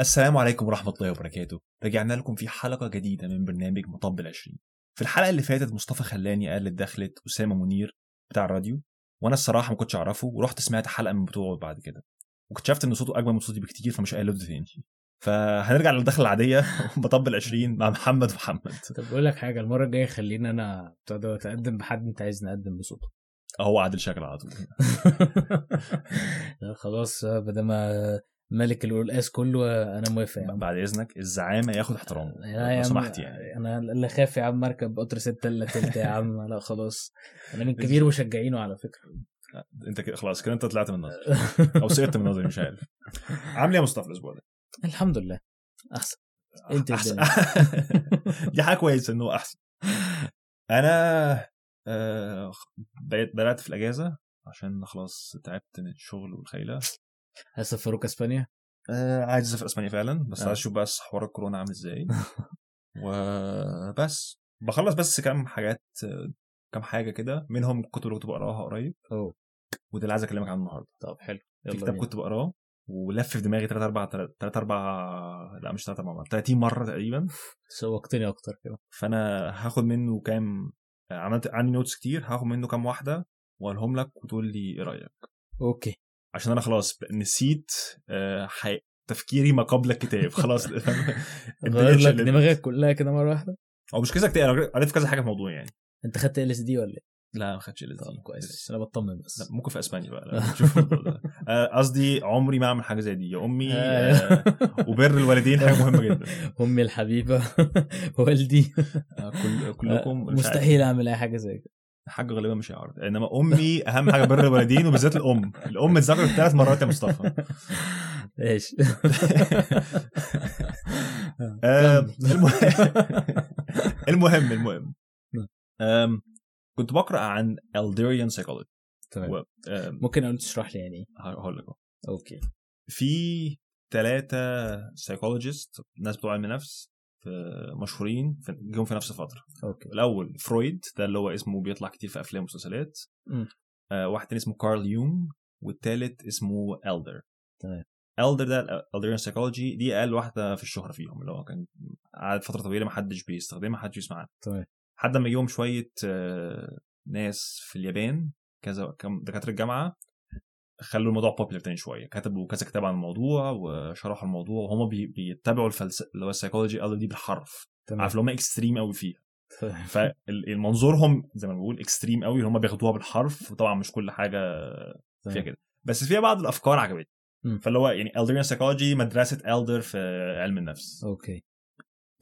السلام عليكم ورحمة الله وبركاته. رجعنا لكم في حلقة جديدة من برنامج مطب العشرين. في الحلقة اللي فاتت مصطفى خلاني قال دخلة أسامة منير بتاع الراديو وأنا الصراحة ما كنتش أعرفه ورحت سمعت حلقة من بتوعه بعد كده. واكتشفت إن صوته أجمل من صوتي بكتير فمش قايل تاني. فهنرجع للدخلة العادية مطب العشرين مع محمد محمد. طب بقول لك حاجة المرة الجاية خلينا أنا بتاع اتقدم بحد أنت عايز نقدم بصوته. هو عادل شكل على طول. لا خلاص بدل ما ملك القلقاس كله أنا موافق عم. بعد إذنك الزعامة ياخد احترامه. لو سمحت يعني. أنا اللي خاف يا عم اركب قطر ستة إلا تلت يا عم. لا خلاص. أنا من كبير مشجعينه على فكرة. أنت كده خلاص كده أنت طلعت من النظر أو سقطت من النظر مش عارف. عامل إيه يا مصطفى الأسبوع ده؟ الحمد لله. أحسن. أنت أحسن. الدنيا. دي حاجة كويسة إنه أحسن. أنا آه، بدأت في الأجازة عشان خلاص تعبت من الشغل والخيلة. هسفروك إسبانيا؟ آه، عايز اسافر إسبانيا فعلا بس آه. عايز أشوف بس حوار الكورونا عامل إزاي. وبس. بخلص بس كام حاجات كام حاجة كده. منهم الكتب اللي كنت بقراها قريب. أوه. وده اللي عايز أكلمك عنه النهارده. طب حلو. في كتاب. كنت بقراه ولف في دماغي 3 4 3 4 لا مش 3 4 30 مرة تقريبا. شوقتني أكتر كده. فأنا هاخد منه كام عملت عندي notes كتير هاخد منه كام واحدة وأقولهم لك وتقول لي إيه رأيك. okay. عشان أنا خلاص نسيت آه، حي... تفكيري ما قبل الكتاب خلاص غير لك. دماغك كلها كده مرة واحدة أو مش كذا قريت في كذا حاجة في الموضوع يعني أنت خدت LSD ولا إيه؟ لا ما خدتش LSD. طب كويس أنا بطمن بس لا ممكن في إسبانيا بقى. آه، قصدي عمري ما أعمل حاجة زي دي يا أمي آه. وبر الوالدين حاجة مهمة جدا أمي الحبيبة والدي كل كلكم. مستحيل أعمل أي حاجة زي كده حاجة غالبا مش هيعرض إنما أمي أهم حاجة بر الوالدين وبالذات الأم. الأم اتذكرت ثلاث مرات يا مصطفى. إيش؟ آه،. المهم المهم آم، كنت بقرأ عن Elderian psychology. تمام. ممكن تشرح لي يعني؟ إيه هقول لك. أوكي. في ثلاثة psychologist ناس بتوع علم نفس مشهورين جم في نفس الفترة. okay. الأول فرويد ده اللي هو اسمه بيطلع كتير في أفلام ومسلسلات. آه واحد تاني اسمه كارل يونغ والتالت اسمه أدلر. تمام. أدلر ده Elderian سايكولوجي دي أقل واحدة في الشهرة فيهم اللي هو كان قعد فترة طويلة ما حدش بيستخدمها ما حدش يسمع عنها تمام. لحد ما جيهم شوية آه، ناس في اليابان كذا كم دكاترة الجامعة خلوا الموضوع popular تاني شوية. كتبوا كذا كتاب عن الموضوع وشرحوا الموضوع وهم بي- بيتبعوا الفلسفه اللي هو السايكولوجي قالوا دي بالحرف تمام. عارف اللي هم extreme قوي فيها. تمام. فمنظورهم زي ما بقول extreme قوي اللي هم بياخدوها بالحرف. وطبعا مش كل حاجة فيها. كده. بس فيها بعض الأفكار عجبتني. فاللي هو يعني Adlerian psychology مدرسة أدلر في علم النفس. okay.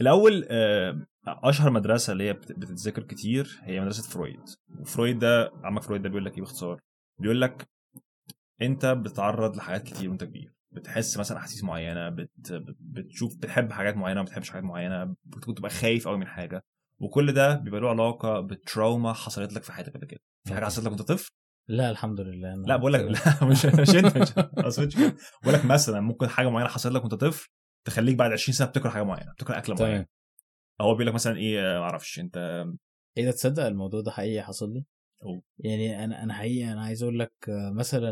الأول آه، أشهر مدرسة اللي هي بت- بتتذكر كتير هي مدرسة فرويد. وفرويد ده عمك فرويد ده بيقول لك إيه باختصار؟ بيقول لك انت بتتعرض لحاجات كتير وانت كبير. بتحس مثلا أحاسيس معينة بت... بت- بتشوف بتحب حاجات معينة ما بتحبش حاجات معينة بت- بتبقى خايف قوي من حاجة. وكل ده بيبقى له علاقة بتراوما حصلت لك في حياتك قبل كده. في حاجة. حصلت لك وانت طفل؟ لا الحمد لله. أنا لا بقول لك لا مش مش إنت مش أقصدش بقول لك مثلا ممكن حاجة معينة حصلت لك وانت طفل تخليك بعد 20 سنة بتكره حاجة معينة بتكره أكلة معينة. هو بيقول لك مثلا إيه آه، ما أعرفش أنت إيه ده تصدق الموضوع ده حقيقي حصل لي؟ أوه. يعني أنا أنا حقيقي أنا عايز أقول لك مثلا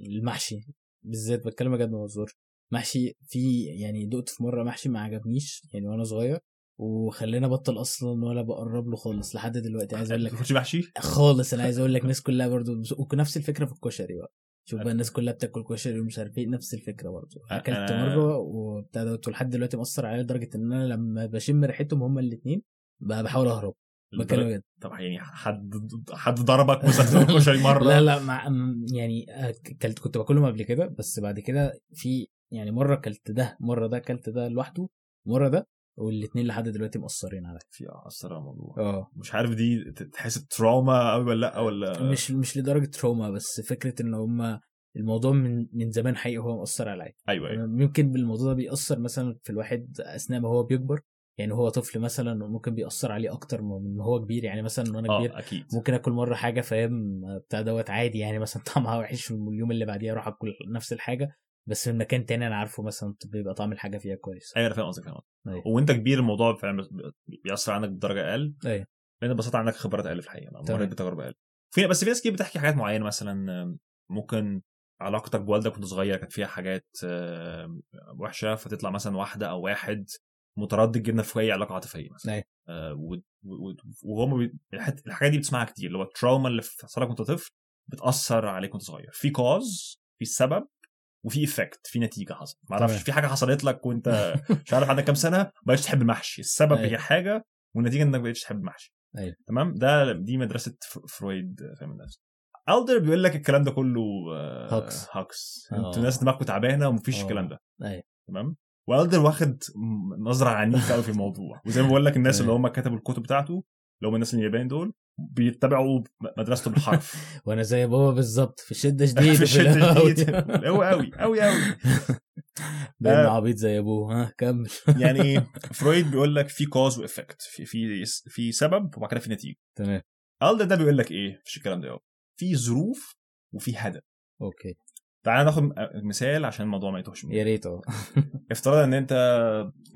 المحشي بالذات بتكلم بجد ما بهزرش محشي في يعني دقت في مرة محشي ما عجبنيش يعني وأنا صغير وخلينا بطل أصلا ولا بقرب له خالص لحد دلوقتي. عايز أقول لك كنتش محشي؟ خالص أنا عايز أقول لك الناس كلها برضو ونفس الفكرة في الكشري بقى. شوف بقى الناس كلها بتاكل كشري ومش عارف إيه نفس الفكرة برضو. أكلت أنا- مرة وبتاع دوت ولحد دلوقتي مأثر عليا لدرجة إن أنا لما بشم ريحتهم هما الاثنين بحاول أهرب. بتكلم بجد طب يعني حد حد ضربك في كشري مرة. لا لا مع يعني اكلت كنت باكلهم قبل كده بس بعد كده في يعني مرة اكلت ده مرة ده اكلت ده لوحده مرة ده والاثنين لحد دلوقتي مأثرين عليا. في أثر على الموضوع. آه. مش عارف دي تحس بتراوما قوي ولا لأ ولا مش مش لدرجة تروما بس فكرة إن هم الموضوع من من زمان حقيقي هو مأثر عليا. أيوه أيوه. ممكن بالموضوع ده بيأثر مثلا في الواحد أثناء ما هو بيكبر يعني هو طفل مثلا ممكن بيأثر عليه أكتر من هو كبير. يعني مثلا وأنا كبير آه أكيد. ممكن آكل مرة حاجة فاهم؟ بتاع دوت عادي. يعني مثلا طعمها وحش واليوم اللي بعديها أروح آكل نفس الحاجة بس من مكان تاني أنا عارفه مثلا بيبقى طعم الحاجة فيها كويس. أيوه أنا فاهم قصدك فاهم أيوة. وأنت كبير الموضوع فعلا بيأثر عندك بدرجة أقل؟ أيوه. لأن ببساطة عندك خبرات أقل في الحقيقة. مريت بتجارب أقل. في بس في ناس كتير بتحكي حاجات معينة مثلا ممكن علاقتك بوالدك وأنت صغير كانت فيها حاجات آه، وحشة فتطلع مثلا واحدة أو واحد متردد جدا في أي علاقة عاطفية مثلا أيوة. آه، وهم الحاجات دي بتسمعها كتير اللي هو ال trauma اللي حصل لك وأنت طفل بتأثر عليك وأنت صغير في cause في سبب وفي effect في نتيجة حصلت ما أعرفش. في حاجة حصلت لك وأنت مش عارف عندك كام سنة ما بقتش تحب المحشي السبب أيوة. هي حاجة والنتيجة إنك ما بقتش تحب المحشي أيوة. تمام ده دي مدرسة فرويد في علم النفس أدلر بيقول لك الكلام ده كله آه، هاكس. هاكس آه. أنتوا ناس دماغكم تعبانة ومفيش آه. الكلام ده أيوة. تمام وأدلر واخد نظرة عنيفة قوي في الموضوع. وزي ما بقول لك الناس اللي أيوة. هم كتبوا الكتب بتاعته اللي هم الناس اليابان دول بيتبعوا مدرسته بالحرف. وأنا زي بابا بالظبط في الشدة شديد في الشدة الهوا. شديد. قوي قوي قوي قوي بين آه. عبيط زي أبوه. ها كمل. يعني فرويد بيقول لك في cause و effect في في في سبب وبعد كده في نتيجة. تمام. أدلر ده بيقول لك إيه؟ مفيش الكلام ده في ظروف وفي هدف. okay. تعال ناخد مثال عشان الموضوع ما يتوهش يا ريت آه افترض إن أنت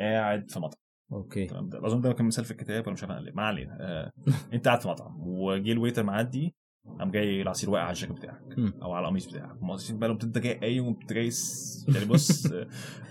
قاعد في مطعم. okay. أظن ده كان مثال في الكتاب ولا مش عارف. ليه. ما علينا. آه، أنت قاعد في مطعم وجه ال waiter معدي قام جاي العصير واقع على الجاكيت بتاعك. أو على القميص بتاعك. قاصدين بالهم انت جاي قايم وانت جاي يعني بص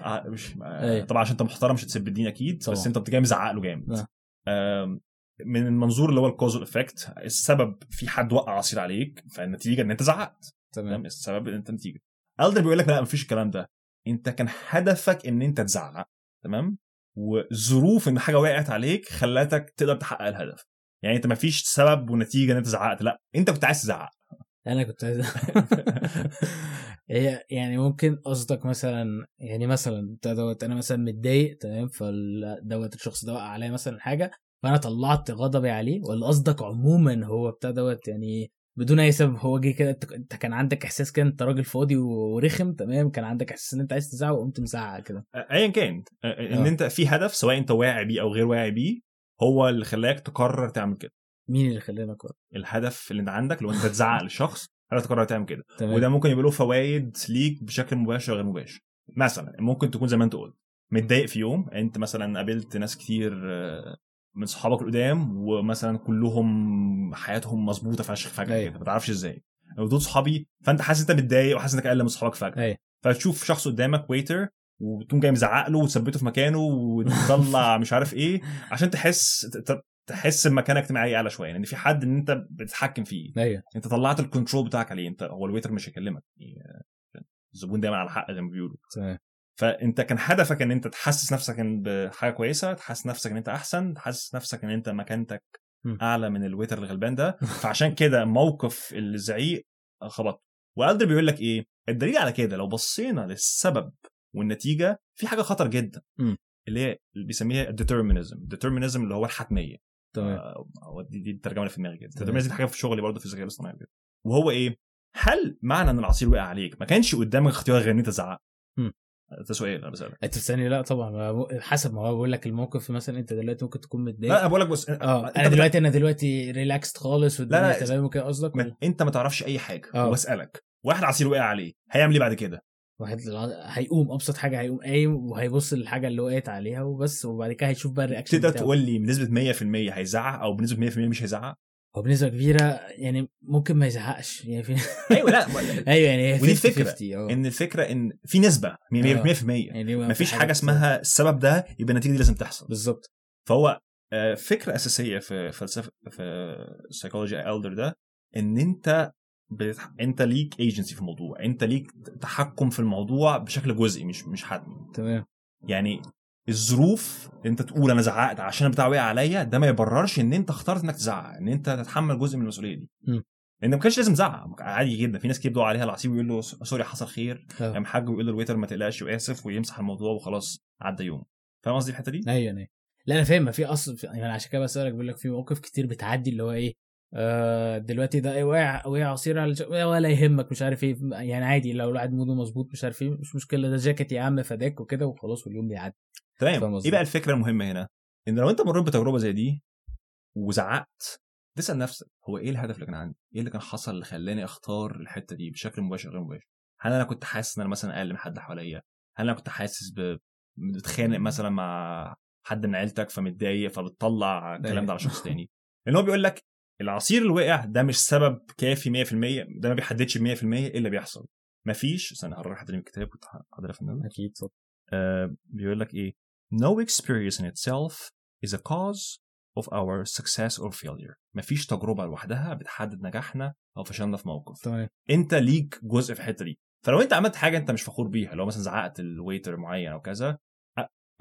آه، مش آه،. طبعا عشان أنت محترم مش هتسب الدين أكيد طبعا. بس انت بتجي مزعق له جامد. آه. من المنظور اللي هو ال causal effect السبب في حد وقع عصير عليك فالنتيجة إن أنت زعقت. تمام؟ السبب إن أنت نتيجة. أدلر بيقول لك لا مفيش الكلام ده. انت كان هدفك ان انت تزعق تمام؟ وظروف ان حاجة وقعت عليك خلتك تقدر تحقق الهدف. يعني انت مفيش سبب ونتيجة ان انت زعقت لا انت كنت عايز تزعق. أنا كنت عايز هي يعني ممكن قصدك مثلا يعني مثلا بتاع دوت أنا مثلا متضايق تمام؟ فدوت الشخص ده وقع عليا مثلا حاجة فأنا طلعت غضبي عليه ولا قصدك عموما هو بتاع دوت يعني بدون أي سبب. هو جه كده انت- كان عندك إحساس كده أنت راجل فاضي ورخم تمام؟ كان عندك إحساس إن أنت عايز تزعق وقمت مزعق كده. ايا كان. إن آه. أنت في هدف سواء أنت واعي بيه أو غير واعي بيه هو اللي خلاك تقرر تعمل كده. مين اللي خلاني أقرر؟ الهدف اللي أنت عندك لو أنت تزعق للشخص خلاك تقرر تعمل كده. تمام. وده ممكن يبقى له فوائد ليك بشكل مباشر وغير مباشر. مثلا ممكن تكون زي ما أنت قلت متضايق في يوم أنت مثلا قابلت ناس كتير آه، من صحابك القدام ومثلا كلهم حياتهم مظبوطة فشخ فجأة. كده ما تعرفش إزاي. ودول صحابي فأنت حاسس أنت متضايق وحاسس إنك أقل من صحابك فجأة. أيوه. فتشوف شخص قدامك waiter وتقوم جاي مزعق له وتثبته في مكانه وتطلع مش عارف إيه عشان تحس تحس بمكانه اجتماعيه أعلى شوية. لأن في حد إن أنت بتتحكم فيه. أيوه. أنت طلعت ال control بتاعك عليه. أنت هو ال waiter مش هيكلمك. يعني الزبون دايما على حق زي ما بيقولوا. فانت كان هدفك ان انت تحسس نفسك ان بحاجة كويسة تحسس نفسك ان انت احسن تحسس نفسك ان انت مكانتك. اعلى من ال waiter الغلبان ده. فعشان كده موقف الزعيق خبط وأدلر بيقول لك إيه؟ الدليل على كده لو بصينا للسبب والنتيجة في حاجة خطر جدا. اللي هي اللي بيسميها ال determinism ال determinism اللي هو الحتمية. تمام. آه، دي, دي الترجمة اللي في دماغي كده. دي حاجة في شغلي برضه في الذكاء الاصطناعي كده وهو إيه؟ هل معنى إن العصير وقع عليك؟ ما كانش قدامك اختيار غير إن أنت تزعق. ده سؤال أنا بسألك. انت بتسألني؟ لا طبعا. حسب ما هو بقول لك الموقف مثلا انت دلوقتي ممكن تكون متضايق. لا أنا بقول لك بص آه أنا دلوقتي أنا دلوقتي relaxed خالص والدنيا تمام وكده قصدك؟ ما؟ انت ما تعرفش اي حاجة. آه. وبسالك واحد عصير وقع عليه هيعمل إيه بعد كده؟ واحد هيقوم أبسط حاجة هيقوم قايم وهيبص للحاجة اللي وقعت عليها وبس وبعد كده هيشوف بقى ال reaction تقدر تقول لي بنسبة 100% هيزعق أو بنسبة 100% مش هيزعق؟ هو بنسبه كبيرة يعني ممكن ما يزعقش. يعني في أيوه لا أيوه يعني هي ودي 50 الفكرة، 50 آه. إن الفكرة إن في نسبة 100% يعني ما مفيش في حاجة اسمها السبب ده يبقى النتيجة دي لازم تحصل. بالظبط. فهو آه، فكرة أساسية في فلسفة في سايكولوجي الدر ده إن أنت بتح... أنت ليك ايجنسي في الموضوع. أنت ليك تحكم في الموضوع بشكل جزئي مش مش حتمي. تمام. يعني الظروف انت تقول أنا زعقت عشان البتاع وقع عليا ده ما يبررش إن أنت اخترت إنك تزعق إن أنت تتحمل جزء من المسؤولية دي مم. لأن ما كانش لازم تزعق عادي جدا في ناس كتير بيدلقوا عليها العصير ويقول له sorry حصل خير آه. قام حاج ويقول لل waiter ما تقلقش وآسف ويمسح الموضوع وخلاص عدى يوم فاهم قصدي الحتة دي؟ أيوه أيوه لا أنا فاهم ما في أصل يعني عشان كده بسألك بقول لك في مواقف كتير بتعدي اللي هو إيه آه دلوقتي ده إيه وقع وقع عصير على الج- ولا يهمك مش عارف إيه يعني عادي لو الواحد موده مظبوط مش عارف إيه مش مشكلة ده جاكيت يا عم فداك وكده وخلاص واليوم بيعدي تمام؟ إيه بقى الفكرة المهمه هنا؟ إن لو أنت مريت بتجربة زي دي وزعقت تسأل نفسك هو إيه الهدف اللي كان عندي؟ إيه اللي كان حصل اللي خلاني أختار الحتة دي بشكل مباشر غير مباشر؟ هل أنا كنت حاسس إن أنا مثلا أقل من حد حواليا؟ هل أنا كنت حاسس بتخانق مثلا مع حد من عيلتك فمتضايق فبتطلع الكلام ده على شخص تاني؟ لأن هو بيقول لك العصير اللي وقع ده مش سبب كافي 100% ده ما بيحددش ب 100% إيه اللي بيحصل مفيش استنى حد من الكتاب كنت حاضر في النوم. أكيد صح آه بيقول لك إيه no experience in itself is a cause of our success or failure. مفيش تجربة لوحدها بتحدد نجاحنا أو فشلنا في موقف. تمام. أنت ليك جزء في الحتة دي. فلو أنت عملت حاجة أنت مش فخور بيها لو مثلا زعقت الويتر معين أو كذا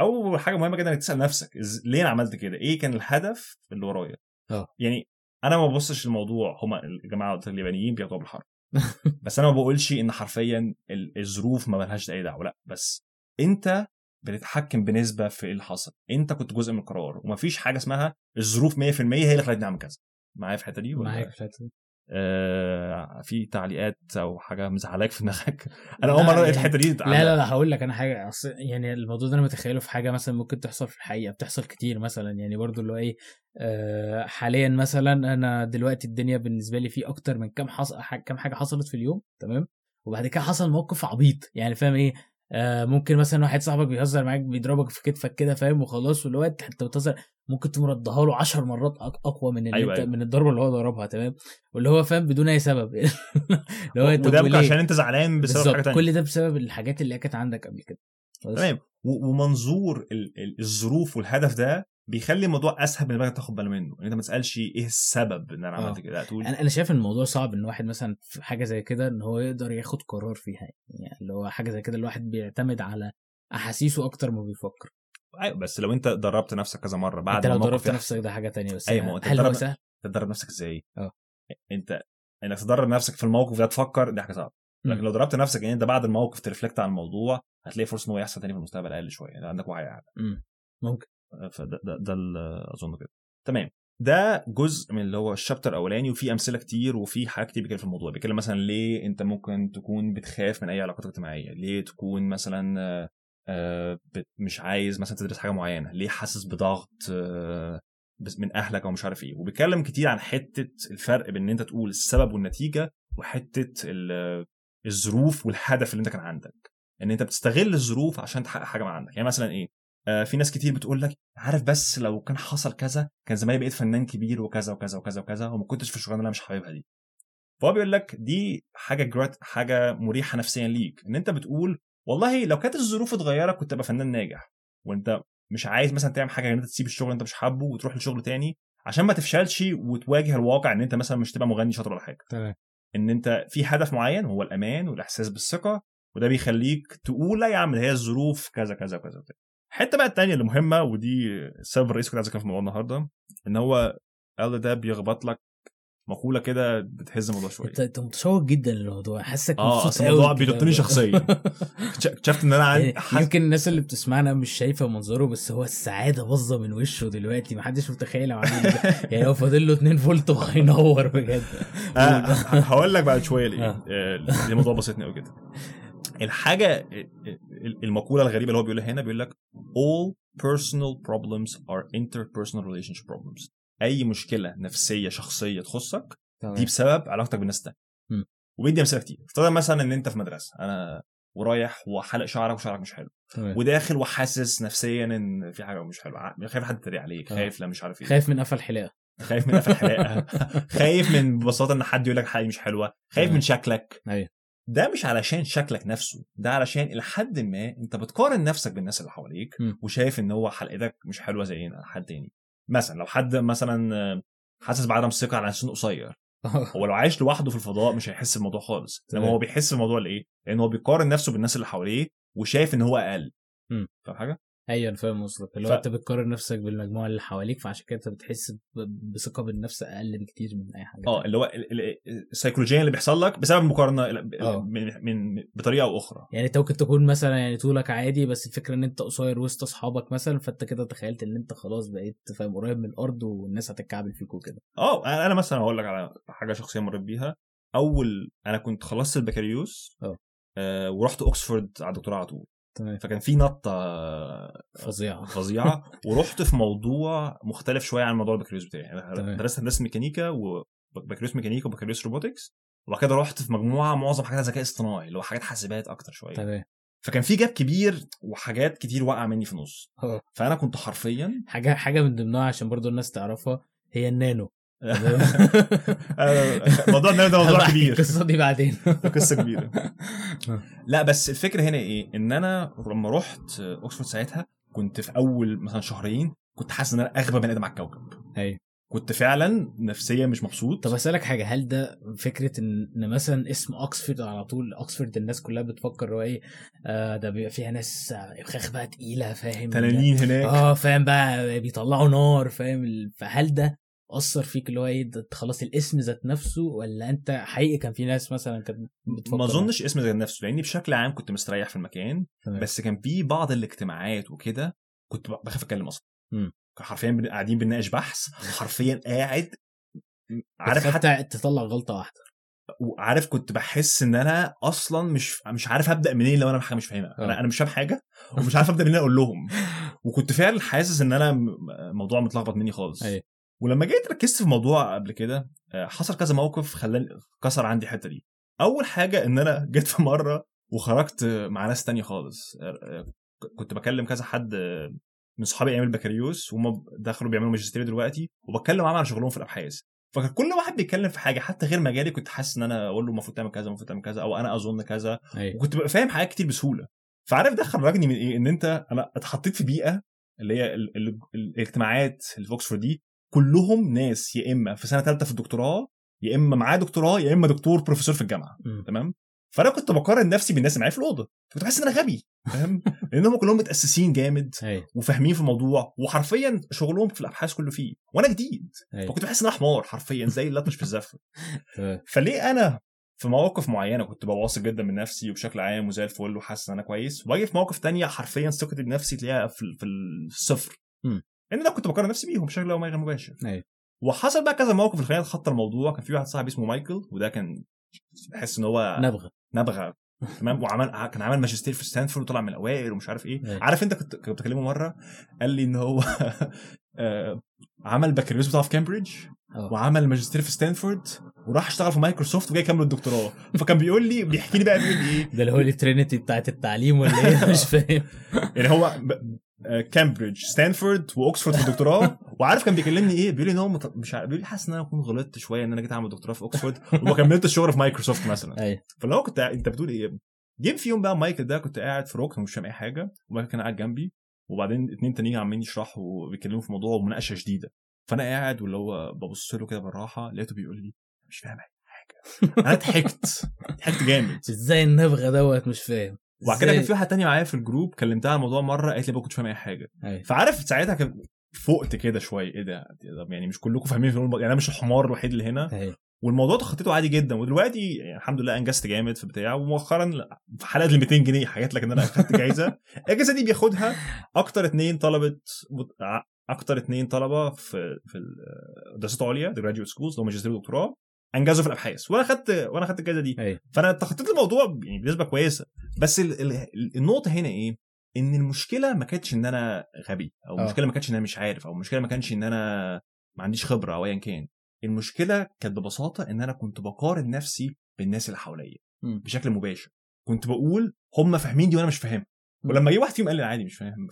أول حاجة مهمة جدا إنك تسأل نفسك ليه أنا عملت كده؟ إيه كان الهدف اللي ورايا؟ آه. يعني أنا ما ببصش الموضوع هما الجماعه اليابانيين بياخدوها بالحرف. بس أنا ما بقولش إن حرفيا ال- الظروف ما لهاش أي دعوة لأ. بس أنت بتتحكم بنسبة في اللي حصل. انت كنت جزء من القرار ومفيش حاجة اسمها الظروف 100% هي اللي خلتني أعمل كذا. معايا في الحتة دي ولا؟ معاك في الحتة دي. آه في تعليقات أو حاجة مزعلاك في دماغك؟ أنا أول مرة لقيت يعني- الحتة دي لا لا لا هقول لك أنا حاجة. يعني الموضوع ده أنا متخيله في حاجة مثلا ممكن تحصل في الحقيقة بتحصل كتير مثلا. يعني برضو اللي هو إيه آه حاليا مثلا أنا دلوقتي الدنيا بالنسبة لي في أكتر من كام حص... كام حاجة حصلت في اليوم تمام؟ وبعد كده حصل موقف عبيط. يعني فاهم إيه؟ آه ممكن مثلا واحد صاحبك بيهزر معاك بيضربك في كتفك كده فاهم؟ وخلاص واللي هو أنت انت بتهزر ممكن تقوم ردها له 10 مرات أقوى من اللي أيوة، أنت أيوة. من الضربة اللي هو ضربها تمام؟ واللي هو فاهم بدون أي سبب اللي هو وده وليه؟ عشان أنت زعلان بسبب حاجة تانية. كل ده بسبب الحاجات اللي كانت عندك قبل كده. تمام. ومنظور ال- ال- الظروف والهدف ده بيخلي الموضوع أسهل بالنسبة لك تاخد بالك منه إن أنت ما تسألش إيه السبب إن أنا آه. عملت كده لا تقول أنا أنا شايف الموضوع صعب إن واحد مثلا في حاجة زي كده إن هو يقدر ياخد قرار فيها يعني اللي هو حاجة زي كده الواحد بيعتمد على أحاسيسه أكتر ما بيفكر أيوه بس لو أنت دربت نفسك كذا مرة بعد أنت لو يحصل، نفسك ده حاجة تانية بس أيوة، ما أنت هل هو سهل؟ تدرب نفسك إزاي؟ آه. أنت إنك تدرب نفسك في الموقف ده تفكر دي حاجة صعبة لكن. لو ضربت نفسك إن أنت بعد الموقف ترفلكت على الموضوع هتلاقي فرصة إن هو يحصل تاني في المستقبل أقل شوية عندك وعي أعلى مم. ممكن فده ده, ده أظن كده. تمام. ده جزء من اللي هو الشابتر الأولاني وفي أمثلة كتير وفي حاجات كتير بيتكلم في الموضوع بيتكلم مثلا ليه أنت ممكن تكون بتخاف من أي علاقات اجتماعية؟ ليه تكون مثلا آه، مش عايز مثلا تدرس حاجة معينة؟ ليه حاسس بضغط آه، من أهلك أو مش عارف إيه؟ وبيتكلم كتير عن حتة الفرق بين إن أنت تقول السبب والنتيجة وحتة ال- الظروف والهدف اللي أنت كان عندك. إن أنت بتستغل الظروف عشان تحقق حاجة ما عندك. يعني مثلا إيه؟ في ناس كتير بتقول لك عارف بس لو كان حصل كذا كان زماني بقيت فنان كبير وكذا وكذا وكذا وكذا وما كنتش في الشغلانة اللي أنا مش حاببها دي. فهو بيقول لك دي حاجة جرات حاجة مريحة نفسيا ليك. إن أنت بتقول والله لو كانت الظروف اتغيرت كنت أبقى فنان ناجح. وأنت مش عايز مثلا تعمل حاجة إن أنت تسيب الشغل أنت مش حابه وتروح لشغل تاني عشان ما تفشلش وتواجه الواقع إن أنت مثلا مش تبقى مغني شاطر ولا حاجة. تمام. إن أنت في هدف معين هو الأمان والإحساس بالثقة وده بيخليك تقول لا يا عم هي الظروف كذا كذا كذا كذا الحته بقى التانية اللي مهمة ودي السبب الرئيسي كنت عايز أتكلم في الموضوع النهارده إن هو قال ده بيخبط لك مقولة كده بتهز الموضوع شوية. انت أنت متشوق جدا للموضوع حاسك آه الموضوع كده. بيضغطني شخصيا. اكتشفت إن أنا يعني عندي حاسس يمكن الناس اللي بتسمعنا مش شايفة منظره بس هو السعادة باظة من وشه دلوقتي محدش متخيل هو عامل يعني هو فاضل له 2 فولت وهينور بجد. آه، هقول لك بعد شوية ليه. آه. آه، دي موضوع بسيطني قوي كده. الحاجة المقولة الغريبة اللي هو بيقولها هنا بيقول لك all personal problems are interpersonal relationship problems. أي مشكلة نفسية شخصية تخصك دي بسبب علاقتك بالناس التانيه مم. وبيدي أمثلة كتير. افترض مثلا إن أنت في مدرسة أنا ورايح وحلق شعرك وشعرك مش حلو تمام. وداخل وحاسس نفسيا إن في حاجة مش حلوة خايف حد يتريق عليك آه. خايف لا مش عارف إيه. خايف من قفل حلاقة. خايف من قفل حلاقة. خايف من ببساطة إن حد يقول لك حاجة مش حلوة. خايف. من شكلك. أيوه. ده مش علشان شكلك نفسه ده علشان إلى حد ما أنت بتقارن نفسك بالناس اللي حواليك. وشايف إن هو حلقتك مش حلوة زي حد تاني مثلا لو حد مثلا حاسس بعدم ثقة على سن قصير هو لو عايش لوحده في الفضاء مش هيحس بالموضوع خالص تمام. هو بيحس بالموضوع لإيه؟ لإن هو بيقارن نفسه بالناس اللي حواليه وشايف إن هو أقل. فاهم حاجة؟ أيوه أنا فاهم قصدك. اللي ف- هو أنت بتقارن نفسك بالمجموعة اللي حواليك فعشان كده أنت بتحس بثقة بالنفس أقل بكتير من أي حاجة آه اللي هو ال- ال- السيكولوجيا اللي بيحصل لك بسبب المقارنة آه. من, من بطريقة أو أخرى. يعني أنت ممكن تكون مثلا يعني طولك عادي بس الفكرة إن أنت قصير وسط أصحابك مثلا فأنت كده تخيلت إن أنت خلاص بقيت فاهم قريب من الأرض والناس هتتكعبل فيك وكده. آه أنا مثلا هقول لك على حاجة شخصية مريت بيها. أول أنا كنت خلصت البكالوريوس آه. آه ورحت اوكسفورد على الدكتوراه على طول. تمام. فكان في نطة فظيعة. فظيعة. ورحت في موضوع مختلف شوية عن موضوع البكالوريوس بتاعي. أنا درست هندسة ميكانيكا وبكالوريوس ميكانيكا وبكالوريوس robotics. وبعد كده رحت في مجموعة معظم حاجات ذكاء اصطناعي اللي هو حاجات حاسبات أكتر شوية. تمام. فكان في gap كبير وحاجات كتير واقعة مني في النص. آه. فأنا كنت حرفيا حاجة حاجة من ضمنها عشان برضو الناس تعرفها هي النانو. موضوع النرد ده موضوع كبير. القصة دي بعدين. قصة كبيرة. لا بس الفكرة هنا إيه؟ إن أنا لما رحت اوكسفورد ساعتها كنت في أول مثلا شهرين كنت حاسس إن أنا أغبى بني آدم على الكوكب. أيوه. كنت فعلا نفسيا مش مبسوط. طب أسألك حاجة هل ده فكرة إن إن مثلا اسم اوكسفورد على طول اوكسفورد الناس كلها بتفكر هو إيه؟ آه ده بيبقى فيها ناس آه، فخاخ بقى تقيلة فاهم؟ تنانين هناك. آه فاهم بقى بيطلعوا نار فاهم؟ فهل ده اثر فيك اللي هو إيه؟ خلاص الاسم ذات نفسه ولا أنت حقيقي كان في ناس مثلا كانت بتفكر ما أظنش اسم زي نفسه لأني بشكل عام كنت مستريح في المكان تمام. بس كان في بعض الاجتماعات وكده كنت بخاف أتكلم أصلا. حرفيا قاعدين بنناقش بحث حرفيا قاعد عارف حتى تطلع غلطة واحدة. وعارف كنت بحس إن أنا أصلا مش مش عارف ابدا منين لو أنا حاجة مش فاهمها. آه. أنا أنا مش فاهم حاجة ومش عارف ابدا منين أقول لهم. وكنت فعلا حاسس إن أنا م- موضوع متلخبط مني خالص. أيوة. ولما جيت ركزت في الموضوع قبل كده آه، حصل كذا موقف خلاني كسر عندي الحتة دي. أول حاجة إن أنا جيت في مرة وخرجت مع ناس تانية خالص آه، آه، كنت بكلم كذا حد من صحابي أيام البكالوريوس وهم دخلوا بيعملوا ماجستير دلوقتي وبتكلم معاهم على شغلهم في الأبحاث. فكان كل واحد بيتكلم في حاجة حتى غير مجالي كنت حاسس إن أنا أقول له المفروض تعمل كذا المفروض تعمل كذا أو أنا أظن كذا. أيوه. وكنت ببقى فاهم حاجات كتير بسهولة. فعارف ده خرجني من إيه؟ إن أنت أنا اتحطيت في بيئة اللي هي ال- ال- الاجتماعات اوكسفورد دي كلهم ناس يا إما في سنة ثالثه في الدكتوراه يا إما معاه دكتوراه يا إما دكتور بروفيسور في الجامعة. مم. تمام؟ فأنا كنت بقارن نفسي بالناس اللي معايا في الأوضة. كنت بحس إن أنا غبي فاهم؟ لأنهم كلهم متأسسين جامد وفاهمين في الموضوع وحرفيا شغلهم في الأبحاث كله فيه. وأنا جديد. فكنت بحس إن أنا حمار حرفيا زي اللطش في الزفة. فليه أنا في مواقف معينة كنت ببقى واثق جدا من نفسي وبشكل عام وزي الفل وحاسس إن أنا كويس وأجي في مواقف تانية حرفيا ثقتي بنفسي تلاقيها في, في الصفر. لأن أنا كنت بقارن نفسي بيهم بشكل غير مباشر. أيوه وحصل بقى كذا موقف اللي خلاني اتخطى الموضوع. كان في واحد صاحبي اسمه مايكل وده كان بحس إن هو نابغة. نابغة تمام؟ وعمل كان عمل ماجستير في ستانفورد وطلع من الأوائل ومش عارف إيه. أيوة. عارف أنت كنت كنت بكلمه مرة قال لي إن هو آه، عمل البكالوريوس بتاعه في كامبريدج آه. وعمل ماجستير في ستانفورد وراح اشتغل في مايكروسوفت وجاي يكمل الدكتوراه. فكان بيقول لي بيحكي لي بقى بيقول لي إيه؟ ده اللي هو ال trinity بتاعت التعليم ولا إيه؟ مش فاهم. يعني هو آه، كامبريدج ستانفورد واوكسفورد في الدكتوراه. وعارف كان بيكلمني إيه؟ بيقول لي إن هو مش عارف بيقول لي حاسس إن أنا أكون غلطت شوية إن أنا جيت أعمل دكتوراه في اوكسفورد وما كملتش الشغل في مايكروسوفت مثلا. أيوه. فاللي هو كنت أنت بتقول إيه؟ جيم في يوم بقى مايكل ده كنت قاعد في ركن ومش فاهم أي حاجة ومايكل كان قاعد جنبي وبعدين اتنين تانيين عمالين يشرحوا وبيتكلموا في موضوع ومناقشة شديدة. فأنا قاعد واللي هو ببص له كده بالراحة لقيته بيقول لي مش فاهم أي حاجة. أنا ضحكت. ضحكت جامد. إزاي النبغة دوت مش فاهم؟ وبعد كده كان؟ في واحدة تانية معايا في الجروب كلمتها على الموضوع مرة قالت لي ما كنتش فاهم أي حاجة. أيوه فعارف ساعتها كان فقت كده شوية إيه ده؟ يعني مش كلكم فاهمين في الموضوع يعني أنا مش الحمار الوحيد اللي هنا. أيوه والموضوع تخطيته عادي جدا ودلوقتي يعني الحمد لله أنجزت جامد في بتاع ومؤخرا في حلقة ال 200 جنيه حاجات لك ان أنا أخدت جايزة. الجايزة دي بياخدها أكتر اتنين طلبة أكتر اتنين طلبة في في الدراسات العليا the graduate schools اللي هم ماجستير ودكتوراه. انجزوا في الأبحاث. وأنا خدت وأنا خدت الجايزة دي. أيوه. فأنا تخطيت الموضوع يعني بنسبة كويسة. بس ال ال النقطة هنا إيه؟ إن المشكلة ما كانتش إن أنا غبي أو آه. المشكلة ما كانتش إن أنا مش عارف أو المشكلة ما كانش إن أنا ما عنديش خبرة أو ايا كان. المشكلة كانت ببساطة إن أنا كنت بقارن نفسي بالناس اللي حواليا. بشكل مباشر. كنت بقول هم فاهمين دي وأنا مش فاهمها. ولما جه واحد فيهم قال لي عادي مش فاهم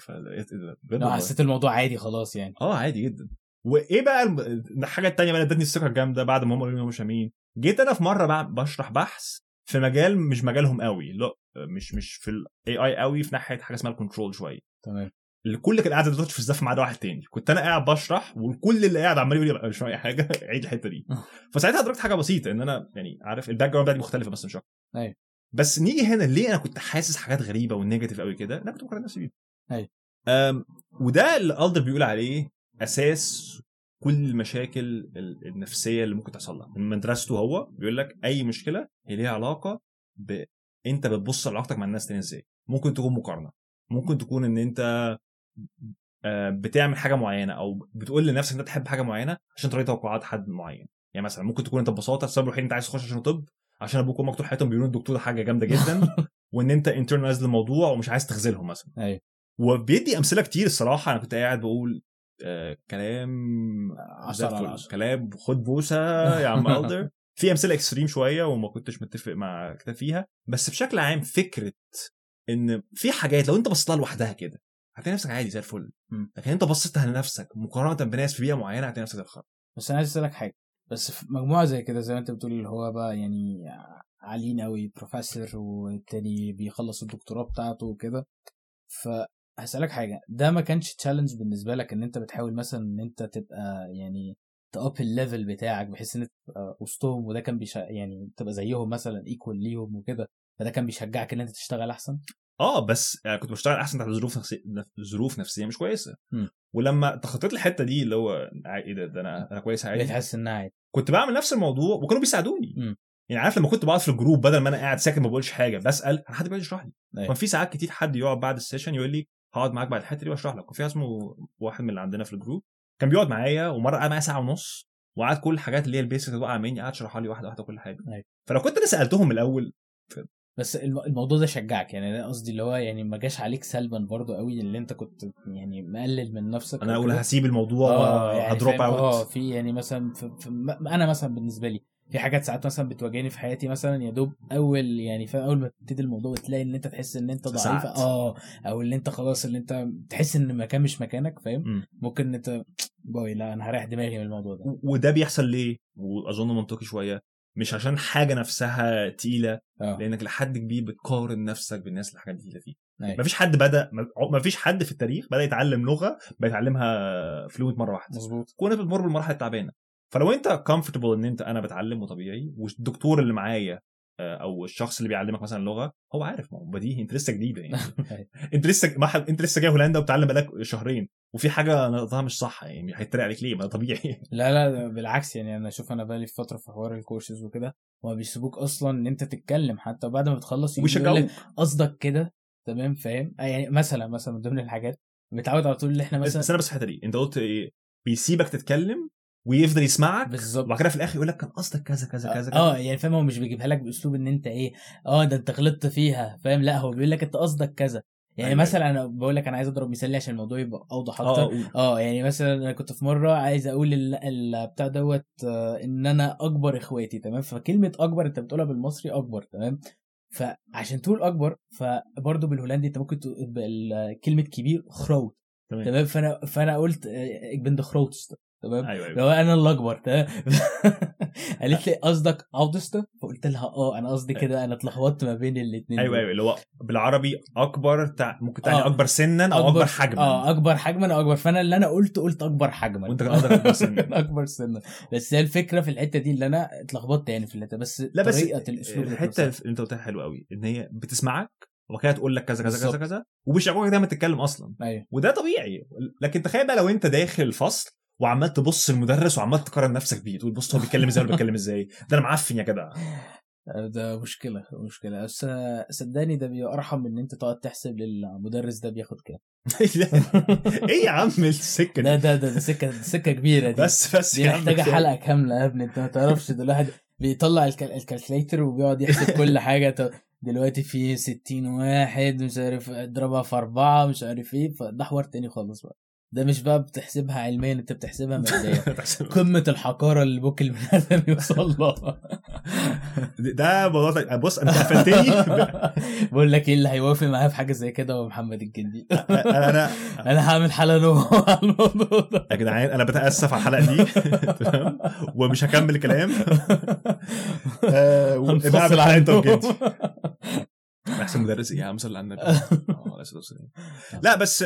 والله. حسيت الموضوع عادي خلاص يعني. آه عادي جدا. وإيه بقى الحاجة التانية بقى اللي ادتني الثقة الجامدة بعد ما هم قالوا لي مش فاهمين جيت أنا في مرة بقى بشرح بحث في مجال مش مجالهم قوي لا مش مش في ال AI قوي في ناحية حاجة اسمها ال control شوية. تمام. الكل كان قاعد في الزف عدا واحد تاني. كنت أنا قاعد بشرح والكل اللي قاعد عمال يقول لي "لا، مش فاهم حاجة عيد الحتة دي. فساعتها أدركت حاجة بسيطة إن أنا يعني عارف ال background بتاعتي مختلفة بس مش أكتر أيوة. بس نيجي هنا ليه أنا كنت حاسس حاجات غريبة وال negative قوي كده؟ أنا كنت بقارن نفسي بيهم أيوة. أم، وده اللي أدلر بيقول عليه أساس كل المشاكل ال- النفسية اللي ممكن تحصل لها. من مدرسته هو بيقول لك أي مشكلة هي ليها علاقة ب أنت بتبص لعلاقتك مع الناس تاني إزاي. ممكن تكون مقارنة. ممكن تكون إن أنت آه، بتعمل حاجة معينة أو بتقول لنفسك إن أنت تحب حاجة معينة عشان تراضي توقعات حد معين. يعني مثلا ممكن تكون أنت ببساطة السبب الوحيد أنت عايز تخش عشان طب عشان أبوك وأمك طول حياتهم بيقولوا الدكتور حاجة جامدة جدا وإن أنت internalize الموضوع ومش عايز تخذلهم مثلا. أيوه. وبيدي أمثلة كتير الصراحة. أنا كنت قاعد بقول آه كلام زي عشرة على الفل. عشرة. كلام خد بوسة يا عم أدلر في أمثلة extreme شوية وما كنتش متفق مع كتاب فيها بس بشكل عام فكرة إن في حاجات لو أنت بصيت لها لوحدها كده هتلاقي نفسك عادي زي الفل. لكن أنت بصيت لنفسك مقارنة بناس في بيئة معينة هتلاقي نفسك الخرا بس أنا عايز أسألك حاجة بس في مجموعة زي كده زي ما أنت بتقول اللي هو بقى يعني عاليين قوي بروفيسور والتاني بيخلص الدكتوراه بتاعته وكده فهسألك حاجة. ده ما كانش challenge بالنسبة لك إن أنت بتحاول مثلا إن أنت تبقى يعني تـ up ال level بتاعك بحيث إن أنت تبقى وسطهم وده كان بيشا يعني تبقى زيهم مثلا equal ليهم وكده فده كان بيشجعك إن أنت تشتغل أحسن؟ آه بس يعني كنت بشتغل أحسن تحت ظروف نفسيه ظروف نفسية مش كويسة. م. ولما تخطيت الحته دي اللي هو إيه ده, ده أنا أنا كويس عادي. بتحس إنها عادي. كنت بعمل نفس الموضوع وكانوا بيساعدوني. م. يعني عارف لما كنت بقعد في ال group بدل ما أنا قاعد ساكت ما بقولش حاجة بسأل أنا حد بيقعد يشرح لي. أيوة. كان في ساعات كتير حد يقعد بعد ال session يقول لي هقعد معاك بعد الحتة دي واشرح لك وفي اسمه واحد من اللي عندنا في ال group كان بيقعد معايا ومرة قعد معايا ساعة ونص وقعد كل الحاجات اللي هي ال basic اللي وقع مني قعد يشرحها لي واحدة واحدة كل حاجة أيوة. فلو كنت أنا سألتهم الأول بس الم- الموضوع ده شجعك يعني أنا قصدي اللي هو يعني ما جاش عليك سلبا برضو قوي اللي أنت كنت يعني مقلل من نفسك أنا أقول. هسيب الموضوع آه يعني ه drop فاهم؟ آه out في يعني مثلا في أنا مثلا بالنسبة لي في حاجات ساعات مثلا بتواجهني في حياتي مثلا يا دوب أول يعني فاهم أول ما تبتدي الموضوع وتلاقي إن أنت تحس إن أنت ضعيف. آه أو إن أنت خلاص إن أنت تحس إن المكان مش مكانك فاهم؟ مم. ممكن أنت bye لا أنا هريح دماغي من الموضوع ده. وده بيحصل ليه؟ وأظن منطقي شوية. مش عشان حاجة نفسها تقيلة آه. لأنك لحد كبير بتقارن نفسك بالناس اللي الحاجات دي فيه. أيوة. مفيش حد بدأ مفيش حد في التاريخ بدأ يتعلم لغة بيتعلمها fluent مرة واحدة. مظبوط. كلنا بنمر بالمراحل التعبانة. فلو انت comfortable ان انت أنا بتعلم وطبيعي والدكتور اللي معايا آه، أو الشخص اللي بيعلمك مثلا لغة هو عارف ما هو بديهي انت لسه جديدة يعني. انت لسه ما حد انت لسه جاي هولندا وبتعلم بقالك شهرين وفي حاجة نطقها مش صح يعني هيتريق عليك ليه؟ ما ده طبيعي. لا لا بالعكس يعني أنا أشوف أنا بقالي فترة في حوار الكورسز وكده هما بيسيبوك أصلا إن أنت تتكلم حتى بعد ما بتخلص يقول قصدك كده تمام فاهم؟ آه يعني مثلا مثلا من ضمن الحاجات متعود على طول إن إحنا مثلا بس أنا بس الحتة دي أنت قلت إيه؟ بيسيبك تتكلم ويفضل يسمعك بالظبط. وبعد كده في الآخر يقول لك كان قصدك كذا كذا كذا آه يعني فاهم هو مش بيجيبها لك بأسلوب إن أنت إيه آه ده أنت غلطت فيها فاهم؟ لأ هو بيقول لك أنت قصدك كذا. يعني أيوة. مثلا أنا بقول لك أنا عايز أضرب مثال عشان الموضوع يبقى أوضح آه أكتر. آه يعني مثلا أنا كنت في مرة عايز أقول ال- ال- بتاع دوت آه، إن أنا أكبر إخواتي تمام؟ فكلمة أكبر أنت بتقولها بالمصري أكبر تمام؟ فعشان تقول أكبر فبرضه بالهولندي أنت ممكن تقول كلمة كبير groot تمام. فأنا فأنا قلت ik ben grootst تمام؟ أيوه أيوه. لو أنا اللي أكبر تمام؟ قالت لي قصدك oudst فقلت لها آه أنا قصدي كده أنا اتلخبطت ما بين الاثنين أيوه أيوه اللي هو بالعربي أكبر تع... ممكن تعني آه. أكبر سنا أو أكبر حجما. آه أكبر حجما أو أكبر. فأنا اللي أنا قلت قلت أكبر حجما. وأنت كان أكبر سنا. أكبر سنا. بس هي الفكرة في الحتة دي اللي أنا اتلخبطت يعني في الحتة بس لا بس طريقة الأسلوب الحتة. اللي أنت قلتها حلوة قوي إن هي بتسمعك وبعد كده تقول لك كذا كذا كذا. كذا وبيشجعوك دايما تتكلم أصلا. أيوه. وده طبيعي. لكن تخيل بقى لو أنت داخل الفصل وعمال تبص المدرس وعمال تقارن نفسك بيه تقول بص هو بيتكلم إزاي ولا بيتكلم إزاي؟ ده أنا معفن يا جدع. ده مشكلة مشكلة. بس صدقني ده بيبقى أرحم من إن أنت تقعد تحسب للمدرس ده بياخد كام. إيه يا عم السكة ده دي؟ ده ده, ده سكة سكة كبيرة دي. بس بس دي محتاجة. حلقة كاملة يا ابني. أنت ما تعرفش ده الواحد بيطلع الكال... الكالكليتر وبيقعد يحسب كل حاجة. دلوقتي في 60 واحد مش عارف اضربها في أربعة مش عارف إيه فده حوار تاني خالص بقى. ده مش بقى بتحسبها علميا انت بتحسبها ماديا. قمة الحقارة اللي ممكن البني آدم يوصل لها ده موضوع. بص انت قفلتني. بقول لك إيه اللي هيوافق معايا في حاجة زي كده هو محمد الجندي. أنا أنا هعمل حلقه نوع على الموضوع ده. يا جدعان أنا بتأسف على الحلقة دي. تمام؟ ومش هكمل الكلام. آه، هنفصل. وجدي أحسن مدرس إيه يا عم صلي على النبي. آه،. لا بس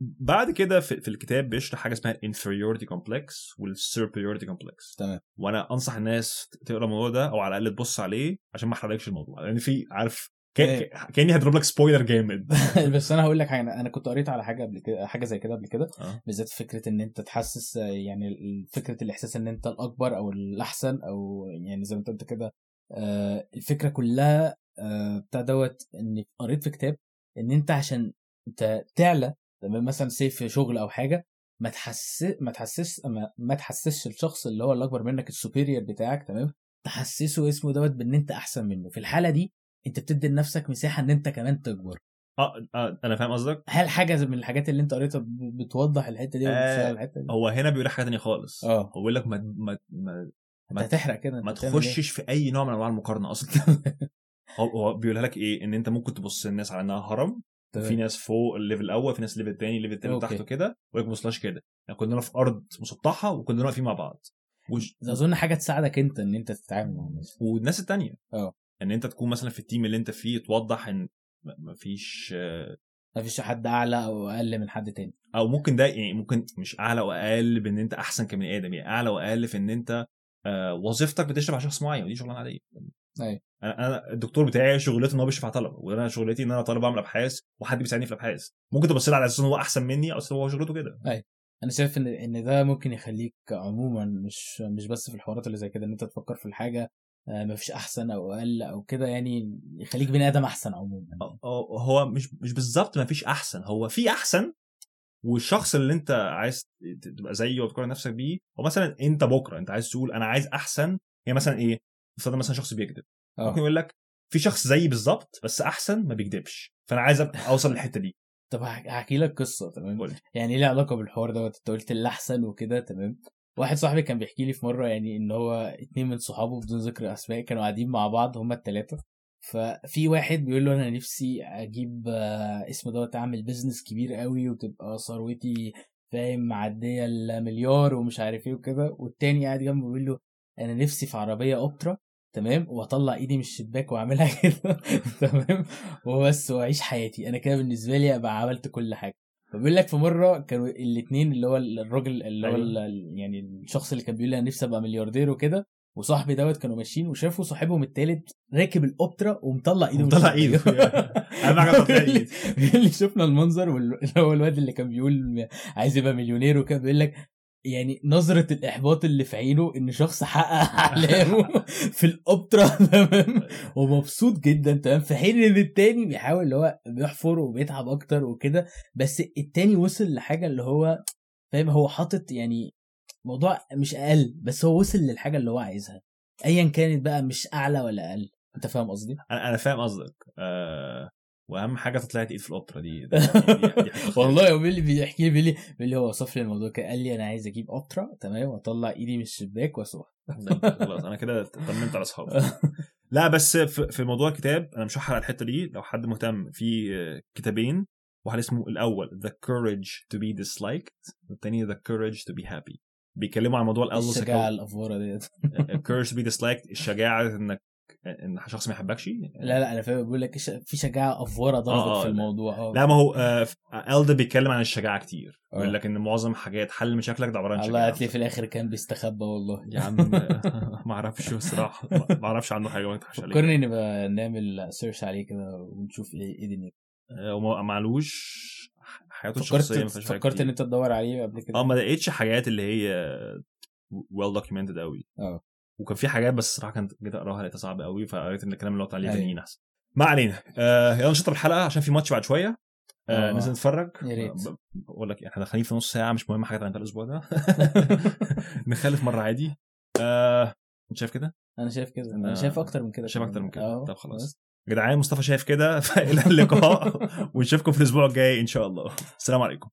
بعد كده في, في الكتاب بيشرح حاجة اسمها inferiority complex والsuperiority complex. تمام. وأنا أنصح الناس تقرأ الموضوع ده أو على الأقل تبص عليه عشان ما أحرقلكش الموضوع. لأن في عارف إيه. كأني هضرب لك سبويلر جامد. بس أنا هقول لك حاجة أنا كنت قريت على حاجة قبل كده حاجة زي كده قبل كده آه. بالذات فكرة إن أنت تحسس آه، يعني فكرة الإحساس إن أنت الأكبر أو الأحسن أو يعني زي ما أنت قلت كده آه، الفكرة كلها آه، بتاع دوت ان قريت في كتاب إن أنت عشان أنت تعلى تمام؟ مثلا سيف في شغل أو حاجة ما تحسس ما تحسس ما, ما تحسسش الشخص اللي هو الأكبر منك ال superior بتاعك تمام؟ تحسسه اسمه دوت بإن أنت أحسن منه. في الحالة دي أنت بتدي لنفسك مساحة إن أنت كمان تكبر. آه آه، أنا فاهم قصدك. هل حاجة من الحاجات اللي أنت قريتها بتوضح الحتة دي آه، الحتة دي؟ هو هنا بيقول حاجة تانية خالص. آه. هو بيقول لك ما ما ما, أنت هتحرق كده ما إيه؟ تخشش في أي نوع من أنواع المقارنة أصلا. هو بيقولها لك إيه؟ إن أنت ممكن تبص الناس على إنها هرم تمام. في ناس فوق ال level الأول في ناس ال level الثاني ال level الثالث. تحته كده وما تبصلهاش كده. يعني كلنا في أرض مسطحة وكلنا واقفين مع بعض. وش... أظن حاجة تساعدك أنت إن أنت تتعامل مع الناس. والناس التانية. آه. إن أنت تكون مثلا في ال team اللي أنت فيه توضح إن مفيش مفيش حد أعلى أو أقل من حد تاني. أو ممكن ده يعني ممكن مش أعلى وأقل بإن أنت أحسن كبني آدم. يعني أعلى وأقل في إن أنت آه، وظيفتك بتشرف على شخص معين ودي شغلانة عادية. أيوة. أنا الدكتور بتاعي شغلته إن هو بيشرف على طلبة وأنا شغلتي إن أنا طالب بعمل أبحاث وحد بيساعدني في الأبحاث. ممكن تبص على أساس إن هو أحسن مني أو هو شغلته كده. أنا شايف ان إن ده ممكن يخليك عموما مش مش بس في الحوارات اللي زي كده إن أنت تفكر في الحاجة آه، مفيش أحسن أو أقل أو كده يعني يخليك بني آدم أحسن عموما. هو- مش مش بالظبط ما فيش أحسن هو في أحسن والشخص اللي أنت عايز تبقى زيه وتقارن نفسك بيه هو مثلا أنت بكرة أنت عايز تقول أنا عايز أحسن يعني مثلا إيه؟ افترض مثلا شخص بيكذب. آه. ممكن يقول لك في شخص زيي بالظبط بس أحسن ما بيكذبش. فأنا عايز أوصل للحتة دي. طب هح- هحكي لك قصة تمام؟ قول لي. يعني ليه علاقة بالحوار دوت. أنت قلت اللي احسن وكده تمام؟ واحد صاحبي كان بيحكي لي في مرة يعني إن هو اتنين من صحابه بدون ذكر أسماء كانوا قاعدين مع بعض هما التلاتة. ففي واحد بيقول له أنا نفسي أجيب آه، اسمه دوت أعمل business كبير قوي وتبقى ثروتي فاهم معدية المليار ومش عارف إيه وكده. والتاني قاعد جنبه بيقول له أنا نفسي في عربية أوبترا. تمام واطلع ايدي من الشباك واعملها كده تمام وبس واعيش حياتي أنا كده بالنسبة لي ابقى عملت كل حاجة فبيقول لك في مرة كانوا الاثنين اللي هو الراجل اللي هو أيوة. ال- يعني الشخص اللي كان بيقول أنا نفسي أبقى ملياردير وكده وصاحبي دوت كانوا ماشيين وشافوا صاحبهم التالت راكب الأوبترا ومطلع إيده من ومطلع الشباك. إيده. أهم حاجة تطلع بيقول لي- إيد. بيقول لي شفنا المنظر واللي هو الواد اللي كان بيقول عايز يبقى مليونير وكده بيقول لك يعني نظرة الإحباط اللي في عينه إن شخص حقق أحلامه في الأوبترا تمام؟ ومبسوط جدا تمام؟ في حين إن التاني بيحاول اللي هو بيحفر وبيتعب أكتر وكده بس التاني وصل لحاجة اللي هو فاهم؟ هو حاطط يعني موضوع مش أقل بس هو وصل للحاجة اللي هو عايزها. أيا كانت بقى مش أعلى ولا أقل. أنت فاهم قصدي؟ أنا أنا فاهم قصدك. آه وأهم حاجة تطلع ايد في الأوبرا دي, دي, دي, دي والله هو بيقول لي بيحكي لي بيقول لي بيقول لي هو وصف لي الموضوع كده قال لي أنا عايز أجيب اوبترا تمام وأطلع إيدي من الشباك واسوق خلاص أنا كده طمنت على أصحابي. لا بس في, موضوع الكتاب أنا مش هحرق الحتة دي. لو حد مهتم في كتابين واحد اسمه الأول The Courage to be Disliked والتاني The Courage to be Happy. بيتكلموا عن موضوع الألز الشجاعة الأفورة ديت. Courage to be Disliked الشجاعة إنك إن شخص ما يحبكش لا لا أنا فاهم. بقول لك في شجاعة افوره آه، ضربت آه، في لا. الموضوع. آه لا ما هو آه الدا بيتكلم عن الشجاعة كتير. آه. بيقول لك إن معظم حاجات حل مشاكلك ده عبارة عن الله شجاعة. هتلاقي في الآخر كان بيستخبى والله. يا عم ما أعرفش الصراحه ما أعرفش عنه حاجة ما عليك فكرني نبقى نعمل سيرش عليه كده ونشوف إيه إيه دنيته آه، وما معلوش حياته فكرت الشخصية فكرت كتير. ان أنت تدور عليه قبل كده؟ آه ما لقيتش حاجات اللي هي well documented قوي آه. وكان في حاجات بس الصراحة كانت جيت أقراها لقيتها صعبة قوي فقريت إن الكلام اللي قلت عليه أيوة. تانيين أحسن ما علينا آه يلا نشطب الحلقة عشان في ماتش بعد شوية آه آه. ننزل نتفرج يا ريت. بقول لك إحنا داخلين في نص ساعة مش مهم حاجة عن الأسبوع ده نخلف مرة عادي آه أنت شايف كده؟ أنا شايف كده آه. أنا شايف أكتر من كده شايف. أكتر من كده آه طب خلاص. يا جدعان مصطفى شايف كده فإلى اللقاء ونشوفكم في الأسبوع الجاي إن شاء الله السلام عليكم